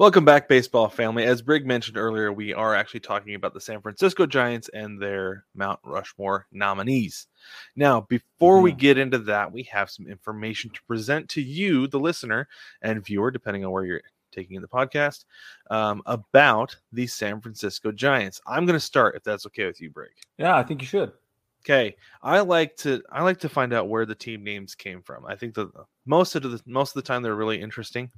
Welcome back, baseball family. As Brig mentioned earlier, we are actually talking about the San Francisco Giants and their Mount Rushmore nominees. Now, before mm-hmm. we get into that, we have some information to present to you, the listener and viewer, depending on where you're taking in the podcast, um, about the San Francisco Giants. I'm going to start, if that's okay with you, Brig. Yeah, I think you should. Okay, I like to I like to find out where the team names came from. I think that most of the most of the time they're really interesting.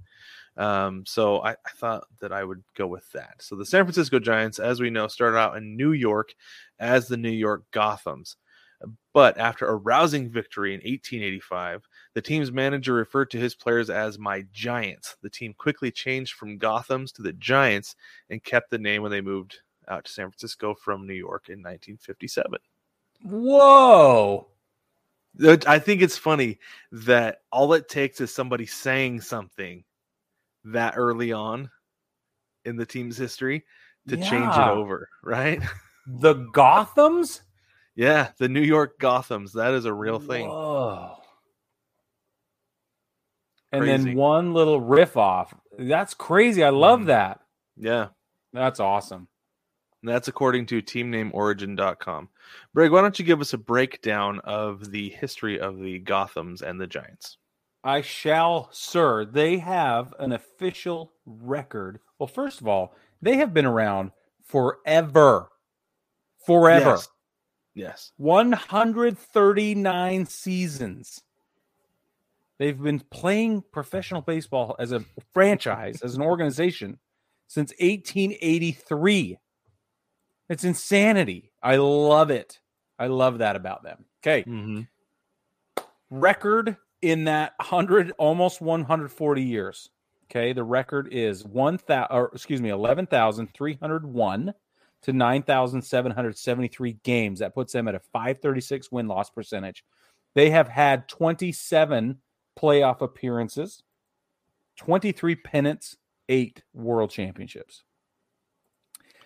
Um, so I, I, thought that I would go with that. So the San Francisco Giants, as we know, started out in New York as the New York Gothams. But after a rousing victory in 1885, the team's manager referred to his players as my Giants. The team quickly changed from Gothams to the Giants and kept the name when they moved out to San Francisco from New York in 1957. Whoa. I think it's funny that all it takes is somebody saying something that early on in the team's history to yeah. change it over, right? The Gothams? yeah, the New York Gothams. That is a real thing. Whoa. And then one little riff off. That's crazy. I love mm. that. Yeah. That's awesome. That's according to teamnameorigin.com. Brig, why don't you give us a breakdown of the history of the Gothams and the Giants? I shall, sir. They have an official record. Well, first of all, they have been around forever. Forever. Yes. yes. 139 seasons. They've been playing professional baseball as a franchise, as an organization, since 1883. It's insanity. I love it. I love that about them. Okay. Mm-hmm. Record in that 100 almost 140 years okay the record is 1000 or excuse me 11301 to 9773 games that puts them at a 536 win loss percentage they have had 27 playoff appearances 23 pennants 8 world championships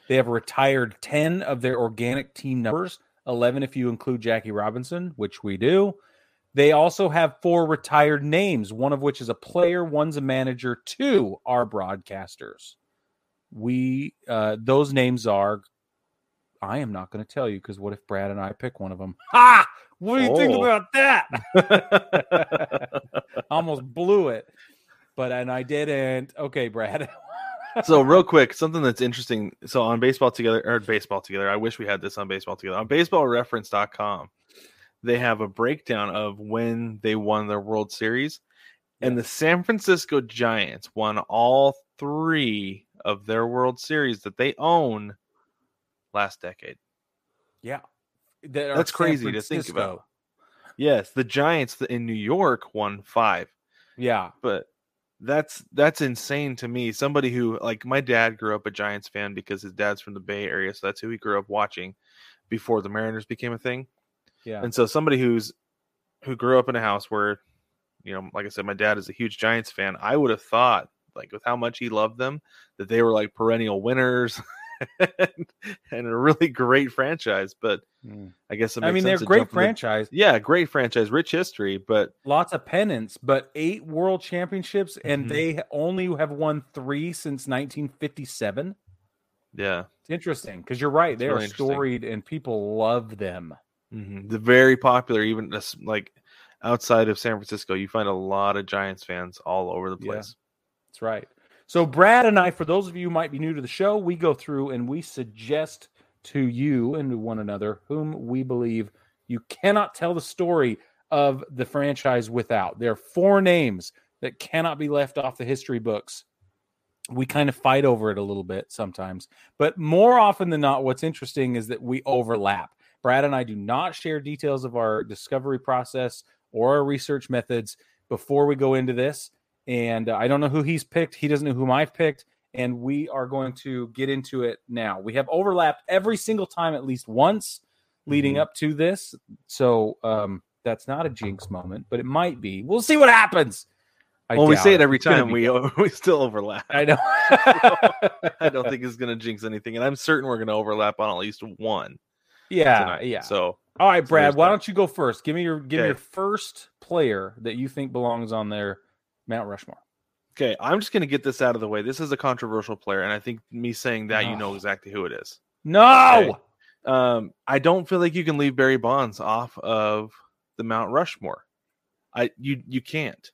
they have retired 10 of their organic team numbers 11 if you include Jackie Robinson which we do they also have four retired names, one of which is a player, one's a manager, two are broadcasters. We uh, those names are. I am not going to tell you because what if Brad and I pick one of them? Ha! What do you oh. think about that? Almost blew it, but and I didn't. Okay, Brad. So real quick, something that's interesting. So on baseball together or baseball together, I wish we had this on baseball together on baseballreference.com they have a breakdown of when they won their World Series. And the San Francisco Giants won all three of their World Series that they own last decade. Yeah. That That's crazy to think about. Yes, the Giants in New York won 5. Yeah. But that's that's insane to me. Somebody who like my dad grew up a Giants fan because his dad's from the Bay Area, so that's who he grew up watching before the Mariners became a thing. Yeah. And so somebody who's who grew up in a house where, you know, like I said, my dad is a huge Giants fan. I would have thought, like, with how much he loved them, that they were like perennial winners. and, and, a really great franchise, but mm. I guess I mean they're great franchise. The, yeah, great franchise, rich history, but lots of pennants, but eight world championships, and mm-hmm. they only have won three since 1957. Yeah, it's interesting because you're right; they really are storied, and people love them. Mm-hmm. They're very popular, even like outside of San Francisco. You find a lot of Giants fans all over the place. Yeah, that's right. So Brad and I, for those of you who might be new to the show, we go through and we suggest to you and to one another whom we believe you cannot tell the story of the franchise without. There are four names that cannot be left off the history books. We kind of fight over it a little bit sometimes, but more often than not, what's interesting is that we overlap. Brad and I do not share details of our discovery process or our research methods before we go into this. And uh, I don't know who he's picked. He doesn't know whom I've picked. And we are going to get into it now. We have overlapped every single time at least once leading mm-hmm. up to this. So um, that's not a jinx moment, but it might be. We'll see what happens. I well, we say it every time. We we still overlap. I know. I don't think it's going to jinx anything, and I'm certain we're going to overlap on at least one. Yeah, tonight. yeah. So, all right, Brad, why don't you go first? Give me your give okay. me your first player that you think belongs on their Mount Rushmore. Okay, I'm just going to get this out of the way. This is a controversial player, and I think me saying that you know exactly who it is. No, Okay. Um, I don't feel like you can leave Barry Bonds off of the Mount Rushmore. I you you can't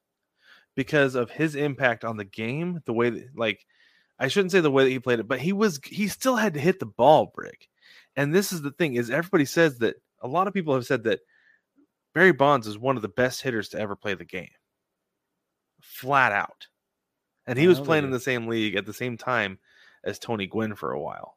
because of his impact on the game. The way that like I shouldn't say the way that he played it, but he was he still had to hit the ball, Brig. And this is the thing is everybody says that a lot of people have said that Barry Bonds is one of the best hitters to ever play the game. Flat out. And he was playing in the same league at the same time as Tony Gwynn for a while.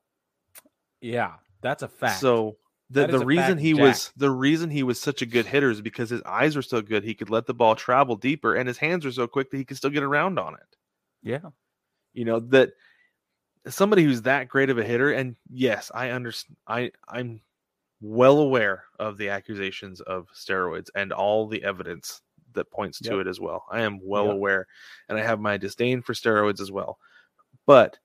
yeah, that's a fact. So the, the reason he Jack. was the reason he was such a good hitter is because his eyes were so good he could let the ball travel deeper and his hands were so quick that he could still get around on it. yeah, You know that somebody who's that great of a hitter and yes, I understand I I'm well aware of the accusations of steroids and all the evidence that points to it as well. I am well Yep. aware and I have my disdain for steroids as well. But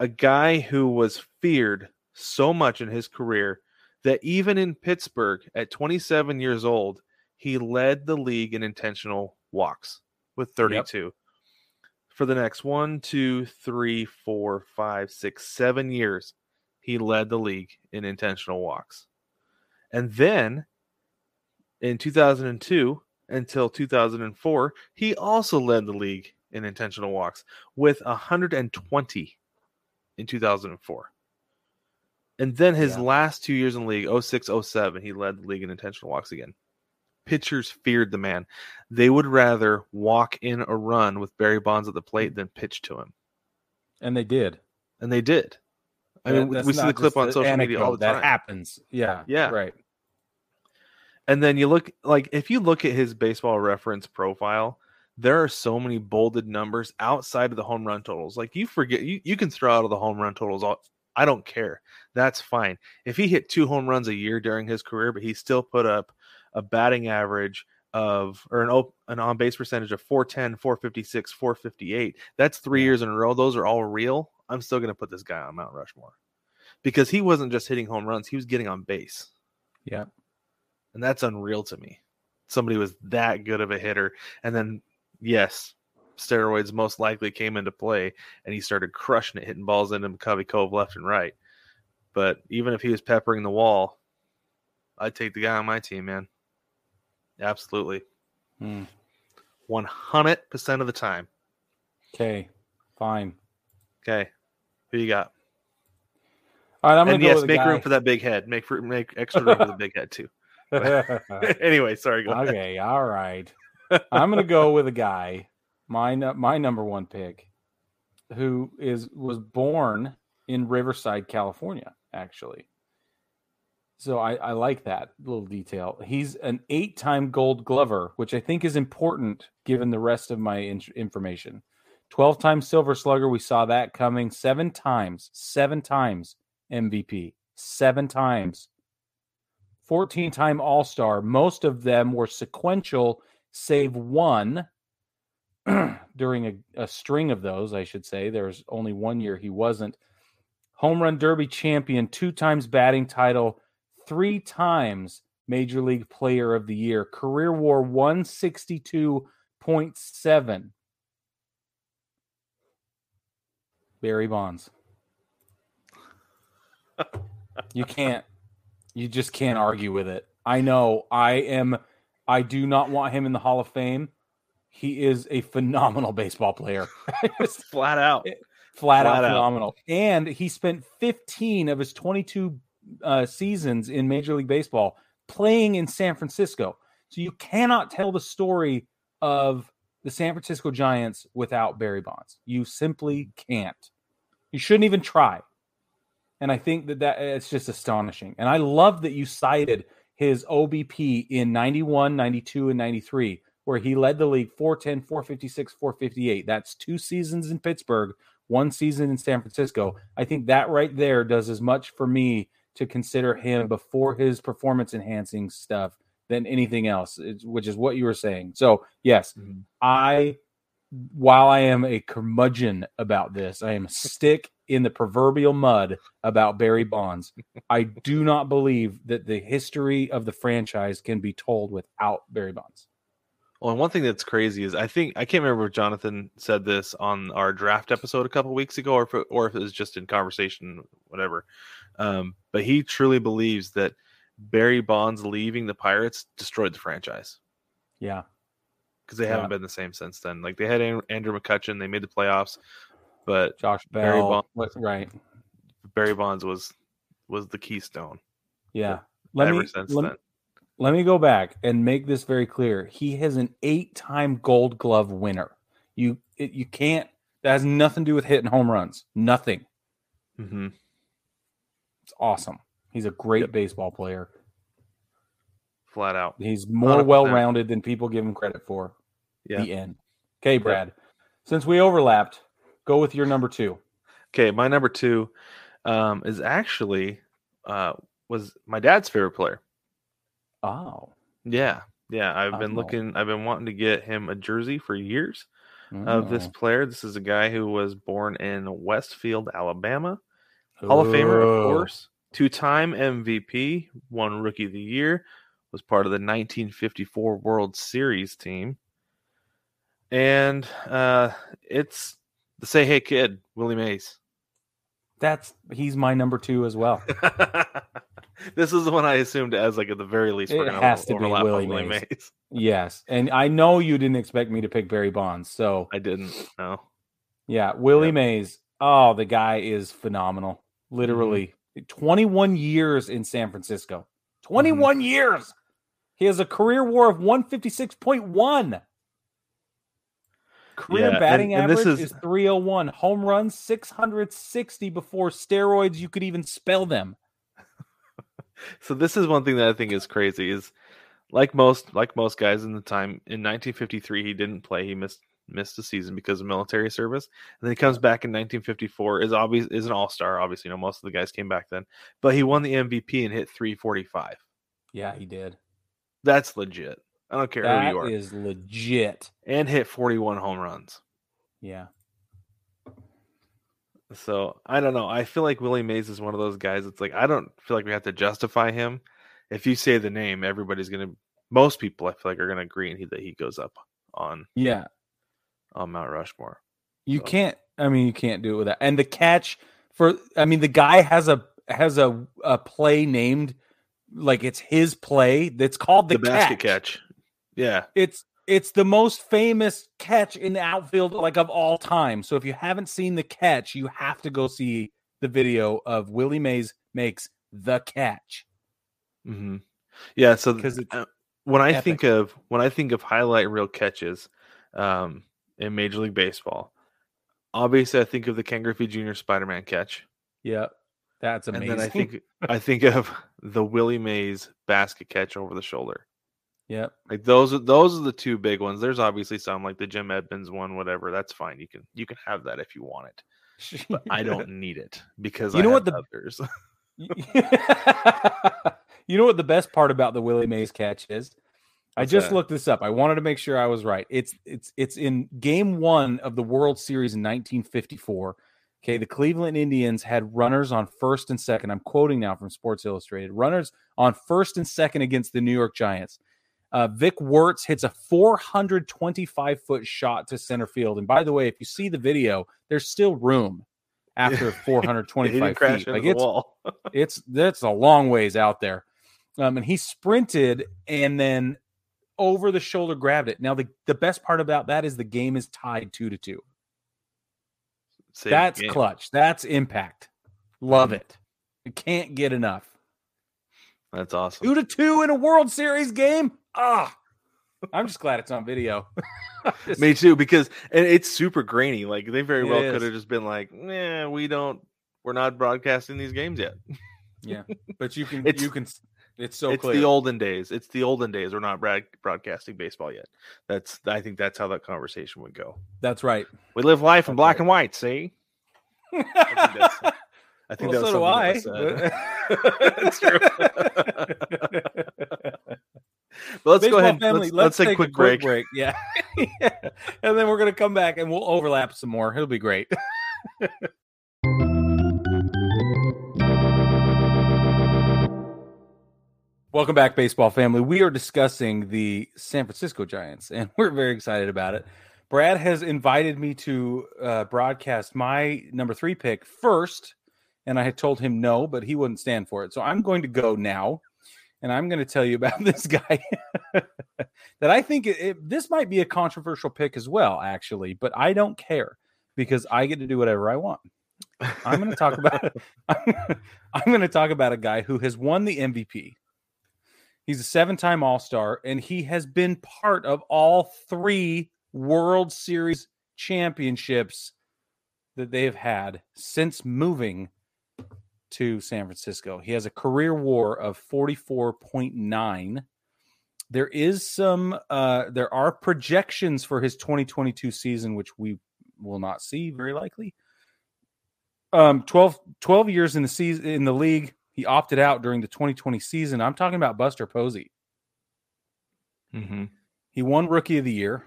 a guy who was feared so much in his career that even in Pittsburgh at 27 years old, he led the league in intentional walks with 32. For the next one, two, three, four, five, six, seven years, he led the league in intentional walks. And then in 2002 until 2004, he also led the league in intentional walks with 120 in 2004. And then his Yeah. last two years in the league, 06, 07, he led the league in intentional walks again. Pitchers feared the man. They would rather walk in a run with Barry Bonds at the plate than pitch to him. and they did. And they did. I mean, we- that's we see the clip on social media all the time. That happens. Yeah. Yeah. Right. And then you look like if you look at his baseball reference profile, there are so many bolded numbers outside of the home run totals. Like you forget you, you can throw out of the home run totals all I don't care. That's fine. If he hit two home runs a year during his career, but he still put up a batting average of or an an on base percentage of 410, 456, 458. That's 3 years in a row. Those are all real. I'm still going to put this guy on Mount Rushmore. Because he wasn't just hitting home runs, he was getting on base. Yeah. And that's unreal to me. Somebody was that good of a hitter. And then, yes, steroids most likely came into play and he started crushing it, hitting balls into Covey Cove left and right. But even if he was peppering the wall, I'd take the guy on my team, man. Absolutely. Hmm. 100% of the time. Okay. Fine. Okay. Who you got? All right. I'm gonna go yes, make guy. room for that big head. Make for, make extra room for the big head too. anyway, sorry. Go ahead. okay. All right. I'm gonna go with a guy, my my number one pick, who is was born in Riverside, California, actually. So I, I like that little detail. He's an eight-time Gold Glover, which I think is important given the rest of my in- information. Twelve-time Silver Slugger, we saw that coming. Seven times, seven times MVP, seven times. 14 time All Star. Most of them were sequential, save one during a, a string of those, I should say. There's only one year he wasn't. Home Run Derby champion, two times batting title, three times Major League Player of the Year, career war 162.7. Barry Bonds. you can't you just can't argue with it. I know I am I do not want him in the Hall of Fame. He is a phenomenal baseball player. Just Flat out. flat, out Flat out. phenomenal. And he spent 15 of his 22 uh, seasons in Major League Baseball playing in San Francisco. So you cannot tell the story of the San Francisco Giants without Barry Bonds. You simply can't. You shouldn't even try. And I think that that it's just astonishing. And I love that you cited his OBP in 91, 92 and 93 where he led the league 410, 456, 458. That's two seasons in Pittsburgh, one season in San Francisco. I think that right there does as much for me to consider him before his performance enhancing stuff than anything else, which is what you were saying. So, yes, Mhm. I, while I am a curmudgeon about this, I am a stick in the proverbial mud about Barry Bonds. I do not believe that the history of the franchise can be told without Barry Bonds. Well, and one thing that's crazy is I think I can't remember if Jonathan said this on our draft episode a couple weeks ago, or if it, or if it was just in conversation, whatever. Um, but he truly believes that Barry Bonds leaving the Pirates destroyed the franchise Yeah. Because they Yeah. haven't been the same since then. Like they had Andrew McCutchen, they made the playoffs, but Josh Barry Bell. Bonds. what- right. Barry Bonds was was the keystone Yeah. Let ever me, since let, then. let me go back and make this very clear. He has an eight-time Gold Glove winner. You it, you can't. That has nothing to do with hitting home runs. Nothing. Mm-hmm. It's awesome. He's a great Yep. baseball player. Flat out. He's more well-rounded than people give him credit for. Yeah. The end. Okay, Brad. Since we overlapped, go with your number two. Okay, my number two um, is actually uh, was my dad's favorite player. Oh. Yeah, yeah. I've been Oh. looking. I've been wanting to get him a jersey for years of this Oh. player. This is a guy who was born in Westfield, Alabama. Hall of Famer, of Oh. course. Two-time MVP, one Rookie of the Year, was part of the 1954 World Series team, and uh, it's the Say Hey Kid, Willie Mays. That's he's my number two as well. this is the one I assumed as like at the very least we're It has to be Willie Willie Mays. Mays. yes, and I know you didn't expect me to pick Barry Bonds, so I didn't know. yeah, Willie Yep. Mays. Oh, the guy is phenomenal. Literally, Mm-hmm. 21 years in San Francisco. 21 years. He has a career WAR of 156.1. Career Yeah, batting and this average is- is 301. Home runs 660 before steroids. You could even spell them. So this is one thing that I think is crazy is like most like most guys in the time in 1953 he didn't play he missed missed a season because of military service and then he comes back in 1954 is obvious is an all-star obviously you know most of the guys came back then but he won the MVP and hit 345 Yeah, he did. That's legit I don't care who you are is legit. and hit 41 home runs Yeah. So I don't know. I feel like Willie Mays is one of those guys. It's like I don't feel like we have to justify him. If you say the name, everybody's gonna. Most people, I feel like, are gonna agree and he, that he goes up on Yeah. on Mount Rushmore. You So- can't. I mean, you can't do it with that. And the catch for. I mean, the guy has a has a a play named like it's his play. That's called the, The, basket catch. Yeah, It's it's the most famous catch in the outfield like of all time. So if you haven't seen the catch, you have to go see the video of Willie Mays makes the catch. Mm-hmm. yeah. So 'Cause it's uh, when I epic. think of when I think of highlight reel catches um, in Major League Baseball, obviously I think of the Ken Griffey Jr. Spider Man catch. Yep. That's amazing. And then I think I think of the Willie Mays basket catch over the shoulder. Yeah, Like those are those are the two big ones. There's obviously some like the Jim Edmonds one, whatever. That's fine. You can you can have that if you want it. But I don't need it because You I know have what the- others. you know what the best part about the Willie Mays catch is? I just looked this up. I wanted to make sure I was right. It's it's it's in game 1 of the World Series in 1954. Okay, the Cleveland Indians had runners on first and second. I'm quoting now from Sports Illustrated. Runners on first and second against the New York Giants. Uh, Vic Wertz hits a 425 foot shot to center field. And by the way, if you see the video, there's still room after he 425 didn't crash feet. Like it's wall. it's that's a long ways out there. Um, and he sprinted and then over the shoulder grabbed it. Now the, the best part about that is the game is tied two to two. Saved the That's clutch. That's impact. Love Mhm. it. You can't get enough. That's awesome. Two to two in a World Series game. Ah, I'm just glad it's on video. Just- Me too, because and it's super grainy. Like they very well is. could have just been like, "Nah, we don't. We're not broadcasting these games yet." yeah, but you can It's- you can. It's so it's clear. the olden days. It's the olden days. We're not broadcasting baseball yet. That's. I think that's how that conversation would go. That's right. We live life in black and white. See. I think. I Well, that so do was something that said. That's true. But let's Baseball go ahead. family, let's, let's take, a quick break. Yeah. Yeah. And then we're going to come back and we'll overlap some more. It'll be great. Welcome back, baseball family. We are discussing the San Francisco Giants, and we're very excited about it. Brad has invited me to uh, broadcast my number three pick first, and I had told him no, but he wouldn't stand for it. So I'm going to go now, and I'm going to tell you about this guy that I think it, it, this might be a controversial pick as well, actually, but I don't care because I get to do whatever I want. I'm going to talk about I'm going to talk about a guy who has won the MVP He's a seven time All Star, and he has been part of all three World Series championships that they have had since moving to San Francisco. He has a career war of 44.9. There is some, uh, there are projections for his 2022 season, which we will not see very likely. Um, 12, 12 years in the season in the league, he opted out during the 2020 season. I'm talking about Buster Posey. Mm-hmm. He won Rookie of the Year.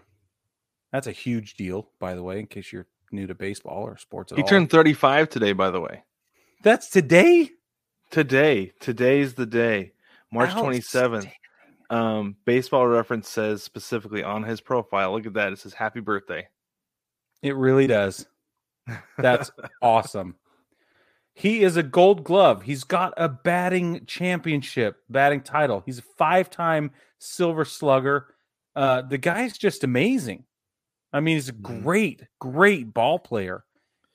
That's a huge deal, by the way, in case you're new to baseball or sports He all. turned 35 today, by the way. That's today? Today. Today's the day. March 27th. Um, baseball reference says specifically on his profile. Look at that. It says happy birthday. It really does. That's awesome. He is a gold glove. He's got a batting championship, batting title. He's a five time silver slugger. Uh, the guy's just amazing. I mean, he's a Mhm. great, great ball player.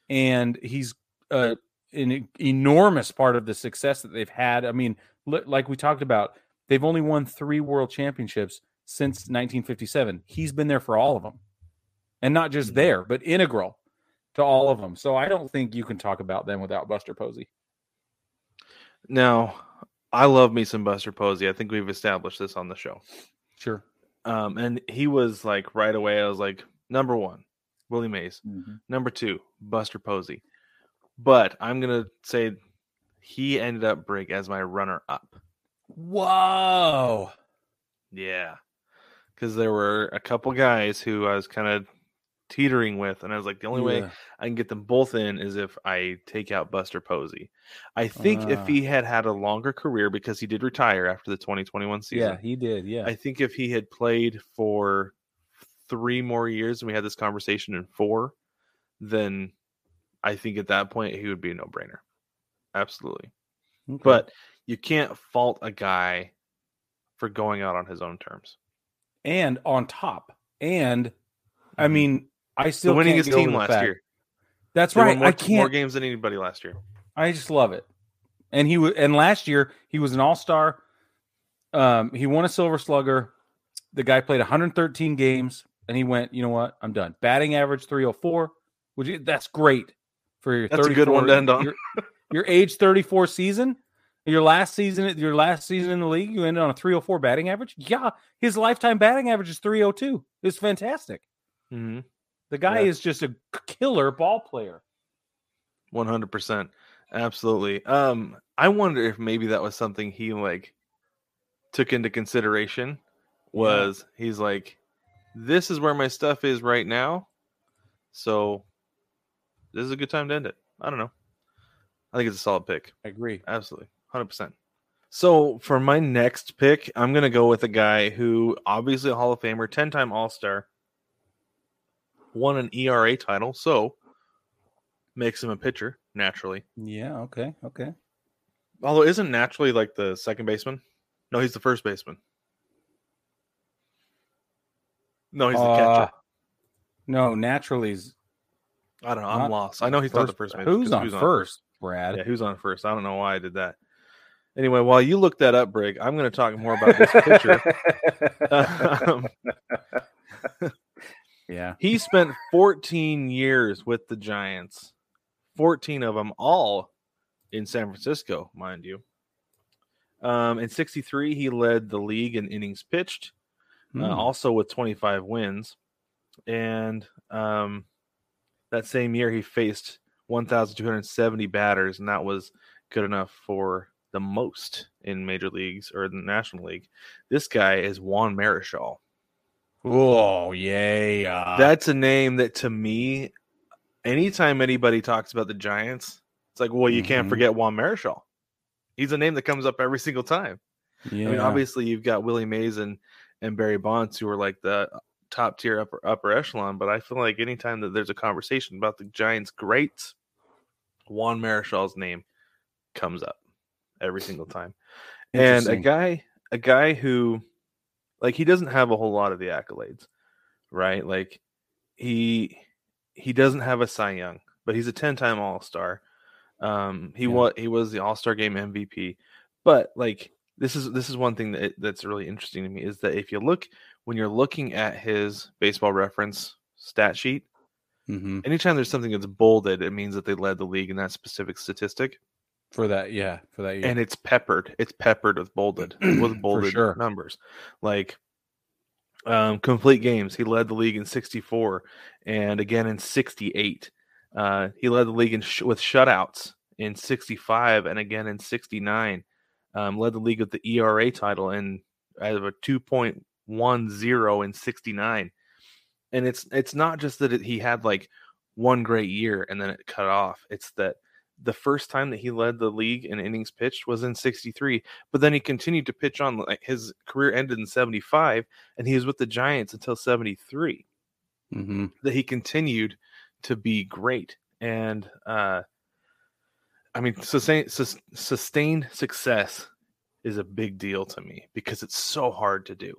And he's uh, an enormous part of the success that they've had. I mean, li- like we talked about, they've only won three world championships since 1957. He's been there for all of them. And not just Mhm. there, but integral to all of them. So I don't think you can talk about them without Buster Posey. Now, I love me some Buster Posey. I think we've established this on the show. Sure. Um, and he was like right away. I was like, number one, Willie Mays. Number two, Buster Posey. But I'm gonna say he ended up Brig as my runner up. Whoa. Yeah, because there were a couple guys who I was kind of teetering with, and I was like, the only way I can get them both in is if I take out Buster Posey. I think Ah. if he had had a longer career because he did retire after the 2021 season. Yeah, he did. Yeah. I think if he had played for three more years and we had this conversation in four, then I think at that point he would be a no brainer. Absolutely. Okay. But you can't fault a guy for going out on his own terms. and on top, and I Mhm. mean, I The still winningest get over team last fact- year. That's They right. More, I can't. More games than anybody last year. I just love it. And he was, and last year he was an all star. Um, he won a Silver Slugger. The guy played 113 games, and he went. You know what? I'm done. Batting average 304. Would you? That's great for your. That's a good one to end on. Your, your age 34 season. Your last season, your last season in the league, you ended on a 304 batting average. Yeah, his lifetime batting average is 302. It's fantastic. Mm-hmm. The guy Yeah. is just a killer ball player. One hundred percent, absolutely. Um, I wonder if maybe that was something he like took into consideration. Was he's like, this is where my stuff is right now, so this is a good time to end it. I don't know. I think it's a solid pick. I agree. Absolutely, hundred percent. So for my next pick, I'm gonna go with a guy who obviously a Hall of Famer, ten-time All Star, won an ERA title, so makes him a pitcher naturally. Yeah. Okay. Okay. Although isn't naturally like the second baseman? No, he's the first baseman. No, he's the Uh, catcher. No, naturally's I don't know. I'm lost. I know he's not the first- first baseman. Who's 'cause on first, Brad? Yeah, who's on first? I don't know why I did that. Anyway, while you look that up, Brig, I'm going to talk more about this pitcher. um, yeah. he spent 14 years with the Giants, 14 of them all in San Francisco, mind you. Um, in 63, he led the league in innings pitched, Hmm. uh, also with 25 wins. And um, that same year, he faced 1,270 batters, and that was good enough for the most in major leagues or the National League. This guy is Juan Marichal. Oh, yeah. That's a name that to me, anytime anybody talks about the Giants, it's like, well, you can't Mhm. forget Juan Marichal. He's a name that comes up every single time. Yeah. I mean, obviously you've got Willie Mays and, and Barry Bonds who are like the top tier upper upper echelon, but I feel like anytime that there's a conversation about the Giants greats, Juan Marichal's name comes up every single time. And a guy a guy who like he doesn't have a whole lot of the accolades, right? Like he he doesn't have a Cy Young, but he's a 10-time All-Star. Um he Yeah. was he was the All-Star game MVP. But like this is this is one thing that that's really interesting to me is that if you look when you're looking at his baseball reference stat sheet, hmm anytime there's something that's bolded, it means that they led the league in that specific statistic. for that. Yeah, for that year. And it's peppered. It's peppered with bolded with bolded sure. numbers. Like um complete games. He led the league in 64 and again in 68. Uh he led the league in sh- with shutouts in 65 and again in 69. Um led the league with the ERA title and out of a 2.10 in 69. And it's it's not just that it, he had like one great year and then it cut off. It's that the first time that he led the league in innings pitched was in 63 but then he continued to pitch on like his career ended in 75 and he was with the giants until 73 hmm that he continued to be great and uh i mean sustain, sus, sustained success is a big deal to me because it's so hard to do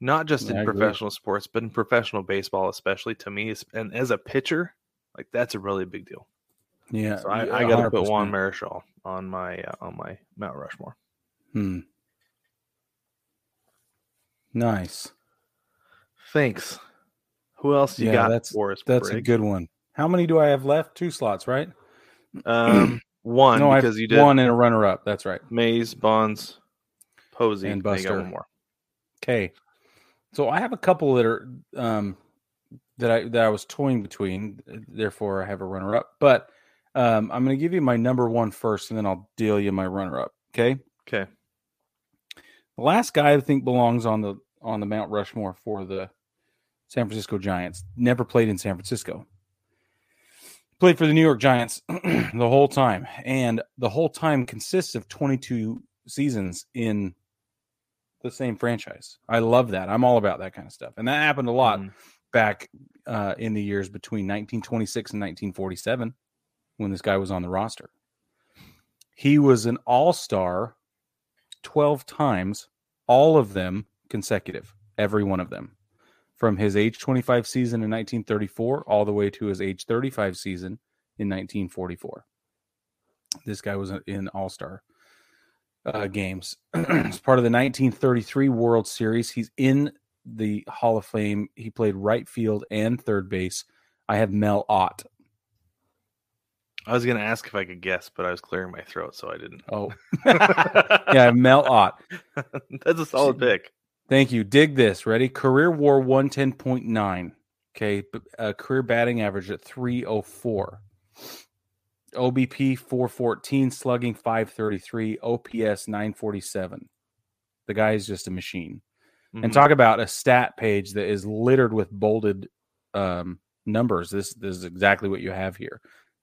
not just in professional sports but in professional baseball especially to me and as a pitcher like that's a really big deal Yeah. so I, I got to put Juan Marichal on my uh, on my Mount Rushmore. Hmm. Nice. Thanks. Who else you Yeah, got that's- for us? That's a good one. How many do I have left? Two slots, right? Um one no, because have you did one and a runner up. That's right. Mays, Bonds, Posey, And Buster. one more. Okay. So I have a couple that are um that I that I was toying between, therefore I have a runner up. But um I'm gonna give you my number one first and then I'll deal you my runner up. Okay. Okay. The last guy I think belongs on the on the Mount Rushmore for the San Francisco Giants. Never played in San Francisco. Played for the New York Giants the whole time, and the whole time consists of 22 seasons in the same franchise. I love that. I'm all about that kind of stuff, and that happened a lot Mhm. back uh, in the years between 1926 and 1947 when this guy was on the roster. He was an all star 12 times, all of them consecutive, every one of them, from his age 25 season in 1934 all the way to his age 35 season in 1944. This guy was in all star uh, games. As part of the 1933 World Series, he's in the Hall of Fame. He played right field and third base. I have Mel Ott. I was gonna ask if I could guess, but I was clearing my throat, so I didn't. Oh, yeah, Mel Ott. That's a solid pick. Thank you. Dig this. Ready? Career WAR 110.9. Okay. b- Uh, career batting average at 304. OBP 414, slugging 533, OPS 947. The guy is just a machine. Mhm. And talk about a stat page that is littered with bolded um, numbers. This, this is exactly what you have here.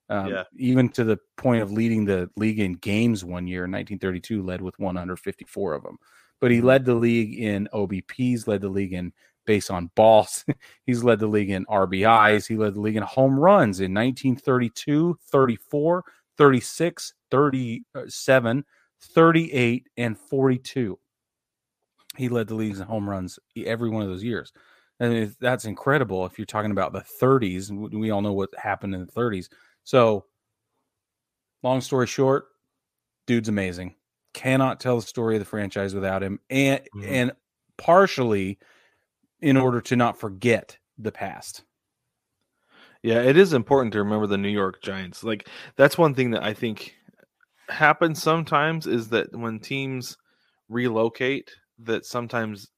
Um, Yeah. Even to the point of leading the league in games one year, 1932 led with 154 of them. But he mm-hmm. led the league in OBPs, led the league in base on balls. He's led the league in RBIs. He led the league in home runs in 1932, 34, 36, 37, 38, and 42. He led the leagues in home runs every one of those years. And that's incredible if you're talking about the 30s. and We we all know what happened in the 30s. So, long story short, dude's amazing. Cannot tell the story of the franchise without him. And Mhm. and partially in order to not forget the past. Yeah, it is important to remember the New York Giants. Like that's one thing that I think happens sometimes is that when teams relocate, that sometimes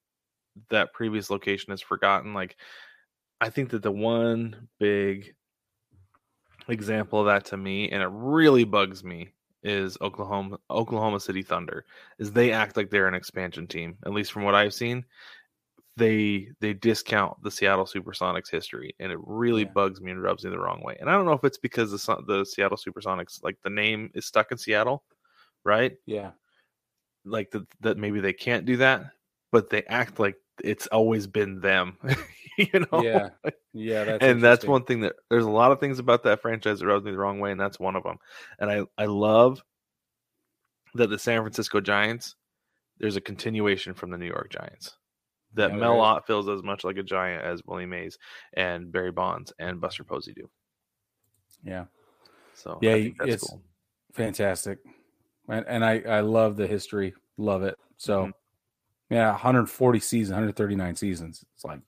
that previous location is forgotten. Like I think that the one big example of that to me, and it really bugs me, is Oklahoma Oklahoma City Thunder. Is they act like they're an expansion team, at least from what I've seen. They they discount the Seattle SuperSonics history, and it really Yeah. bugs me and rubs me the wrong way. And I don't know if it's because the the Seattle SuperSonics, like the name is stuck in Seattle, right? Yeah. like that that maybe they can't do that, but they act like it's always been them. you know? Yeah. Yeah. That's and that's one thing that there's a lot of things about that franchise that rubs me the wrong way, and that's one of them. And I I love that the San Francisco Giants there's a continuation from the New York Giants. That Yeah, Mel. Ott feels as much like a giant as Willie Mays and Barry Bonds and Buster Posey do. Yeah. So Yeah, I think that's it's- cool. Fantastic. And, and I, I love the history. Love it. So, Mhm. yeah, 140 seasons, 139 seasons. It's like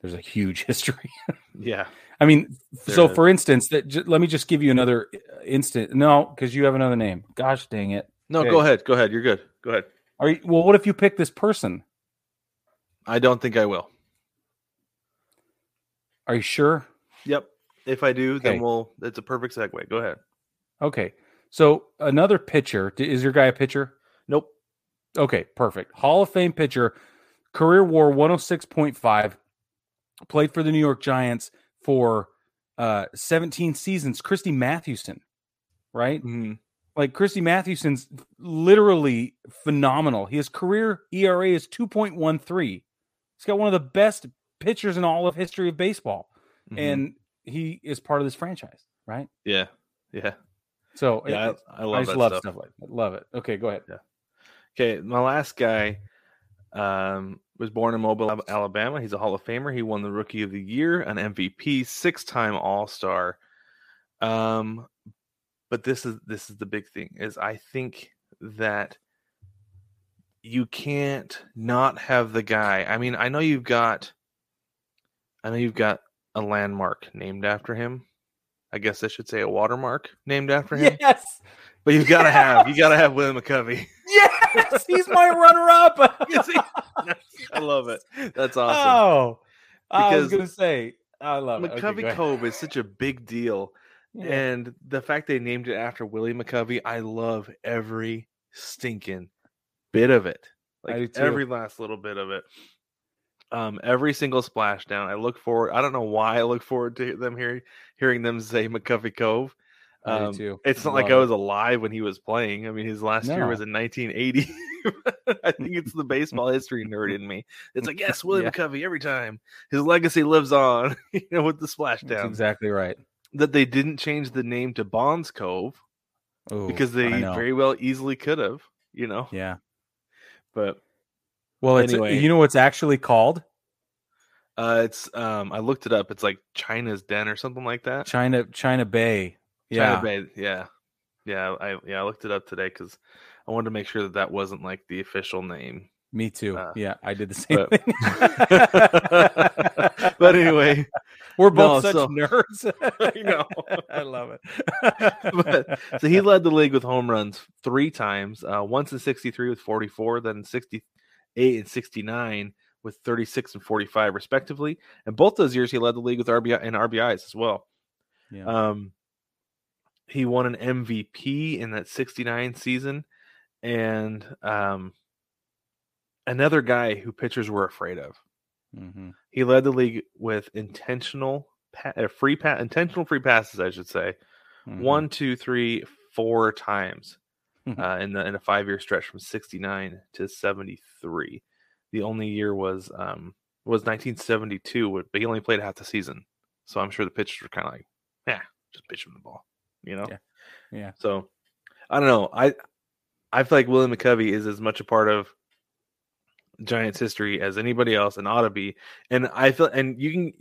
there's a huge history. Yeah. I mean, There so is. for instance, that j- let me just give you another uh, instant. No, because you have another name. Gosh dang it. No, Okay. go ahead. Go ahead. You're good. Go ahead. Are you, well, what if you pick this person? I don't think I will. Are you sure? Yep. If I do, then we'll. It's a perfect segue. Go ahead. Okay. So another pitcher. Is your guy a pitcher? Nope. Okay, perfect. Hall of Fame pitcher, career war 106.5, played for the New York Giants for uh 17 seasons. Christy Mathewson, right? Mhm. Like Christy Mathewson's literally phenomenal. His career ERA is 2.13. He's got one of the best pitchers in all of history of baseball. Mhm. And he is part of this franchise, right? yeah, yeah, So yeah. it- I, I I, love just that love stuff. stuff. like that. Love it. Okay, go ahead. Okay, my last guy um, was born in Mobile, Alabama. He's a Hall of Famer. He won the Rookie of the Year, an MVP, six-time All-Star. Um, but this is this is the big thing is I think that you can't not have the guy. I mean, I know you've got, I know you've got a landmark named after him. I guess I should say a watermark named after him. Yes. But you've got to have you got to have William McCovey. Yes, he's my runner-up. I love it. That's awesome. Oh, I was gonna say I love it. Okay, McCovey. Cove is such a big deal. Yeah. And the fact they named it after Willie McCovey, I love every stinking bit of it. Like every last little bit of it. Um, every single splashdown. I look forward. I don't know why I look forward to them hearing hearing them say McCovey Cove. Um, too. It's not like I was alive when he was playing. I mean, his last year was in 1980. I think it's the baseball history nerd in me. It's like, yes, William Yeah. McCovey every time. His legacy lives on, you know, with the That's splashdown. exactly right. That they didn't change the name to Bonds Cove Ooh, because they very well easily could have, you know. yeah. But Well, it's Anyway. you know what's actually called uh it's um I looked it up. It's like China's Den or something like that. China China Bay. Yeah, Bay, yeah. Yeah, I yeah, I looked it up today because I wanted to make sure that that wasn't like the official name. me too. Uh, yeah, I did the same but- thing. but anyway, we're both no, such so- nerds. I know. I love it. But- so he led the league with home runs three times. Uh, once in '63 with 44, then in '68 and '69 with 36 and 45 respectively. And both those years he led the league with RBI and RBIs as well. yeah. Um, he won an MVP in that 69 season, and um, another guy who pitchers were afraid of. Mhm. He led the league with intentional pa- uh, free pa- intentional free passes, I should say, Mhm. one, two, three, four times uh, in the in a five year stretch from 69 to 73. The only year was um was 1972, but he only played half the season, so I'm sure the pitchers were kind of like, yeah, just pitch him the ball, you know. Yeah. Yeah. So I don't know. I I feel like Willie McCovey is as much a part of Giants history as anybody else and ought to be. And I feel and you can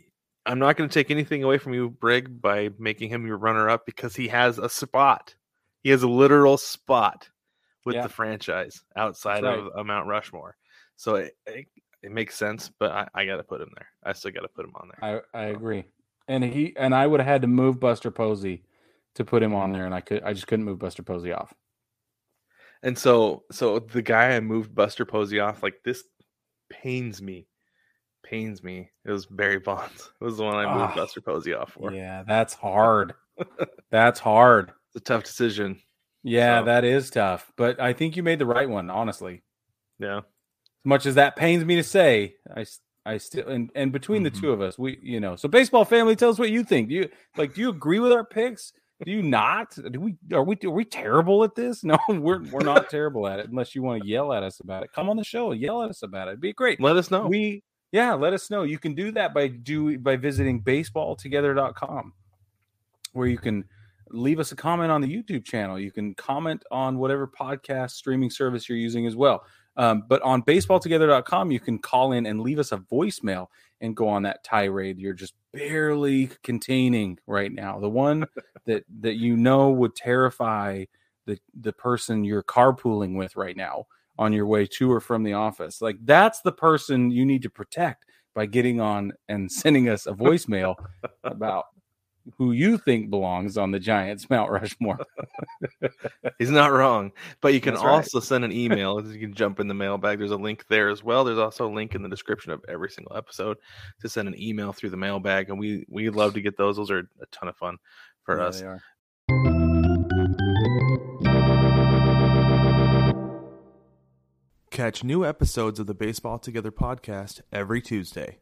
I'm not going to take anything away from you, Brig, by making him your runner up because he has a spot. He has a literal spot with Yeah. the franchise outside right. of a Mount Rushmore. So it, it, it makes sense, but I, I got to put him there. I still got to put him on there. I, I agree. And he and I would have had to move Buster Posey to put him on there, and I could I just couldn't move Buster Posey off. And so, so the guy I moved Buster Posey off, like this pains me, pains me. It was Barry Bonds. It was the one I moved Ah, Buster Posey off for. Yeah, that's hard. that's hard. It's a tough decision. Yeah, So- that is tough. But I think you made the right one, honestly. Yeah. As much as that pains me to say, I I still and and between Mhm. the two of us, we you know. So baseball family, tell us what you think. Do you like? Do you agree with our picks? Do you not? Do we are we are we terrible at this? No, we're we're not terrible at it unless you want to yell at us about it. Come on the show, yell at us about it. It'd be great. Let us know. We yeah, let us know. You can do that by do by visiting baseballtogether.com where you can leave us a comment on the YouTube channel. You can comment on whatever podcast streaming service you're using as well. Um, but on baseballtogether.com, you can call in and leave us a voicemail and go on that tirade you're just barely containing right now. The one that that you know would terrify the the person you're carpooling with right now on your way to or from the office. Like that's the person you need to protect by getting on and sending us a voicemail about who you think belongs on the Giants Mount Rushmore. He's not wrong. But you can That's right. also send an email. You can jump in the mailbag. There's a link there as well. There's also a link in the description of every single episode to send an email through the mailbag. And we we love to get those. Those are a ton of fun for Yeah, us. they are. Catch new episodes of the Baseball Together podcast every Tuesday.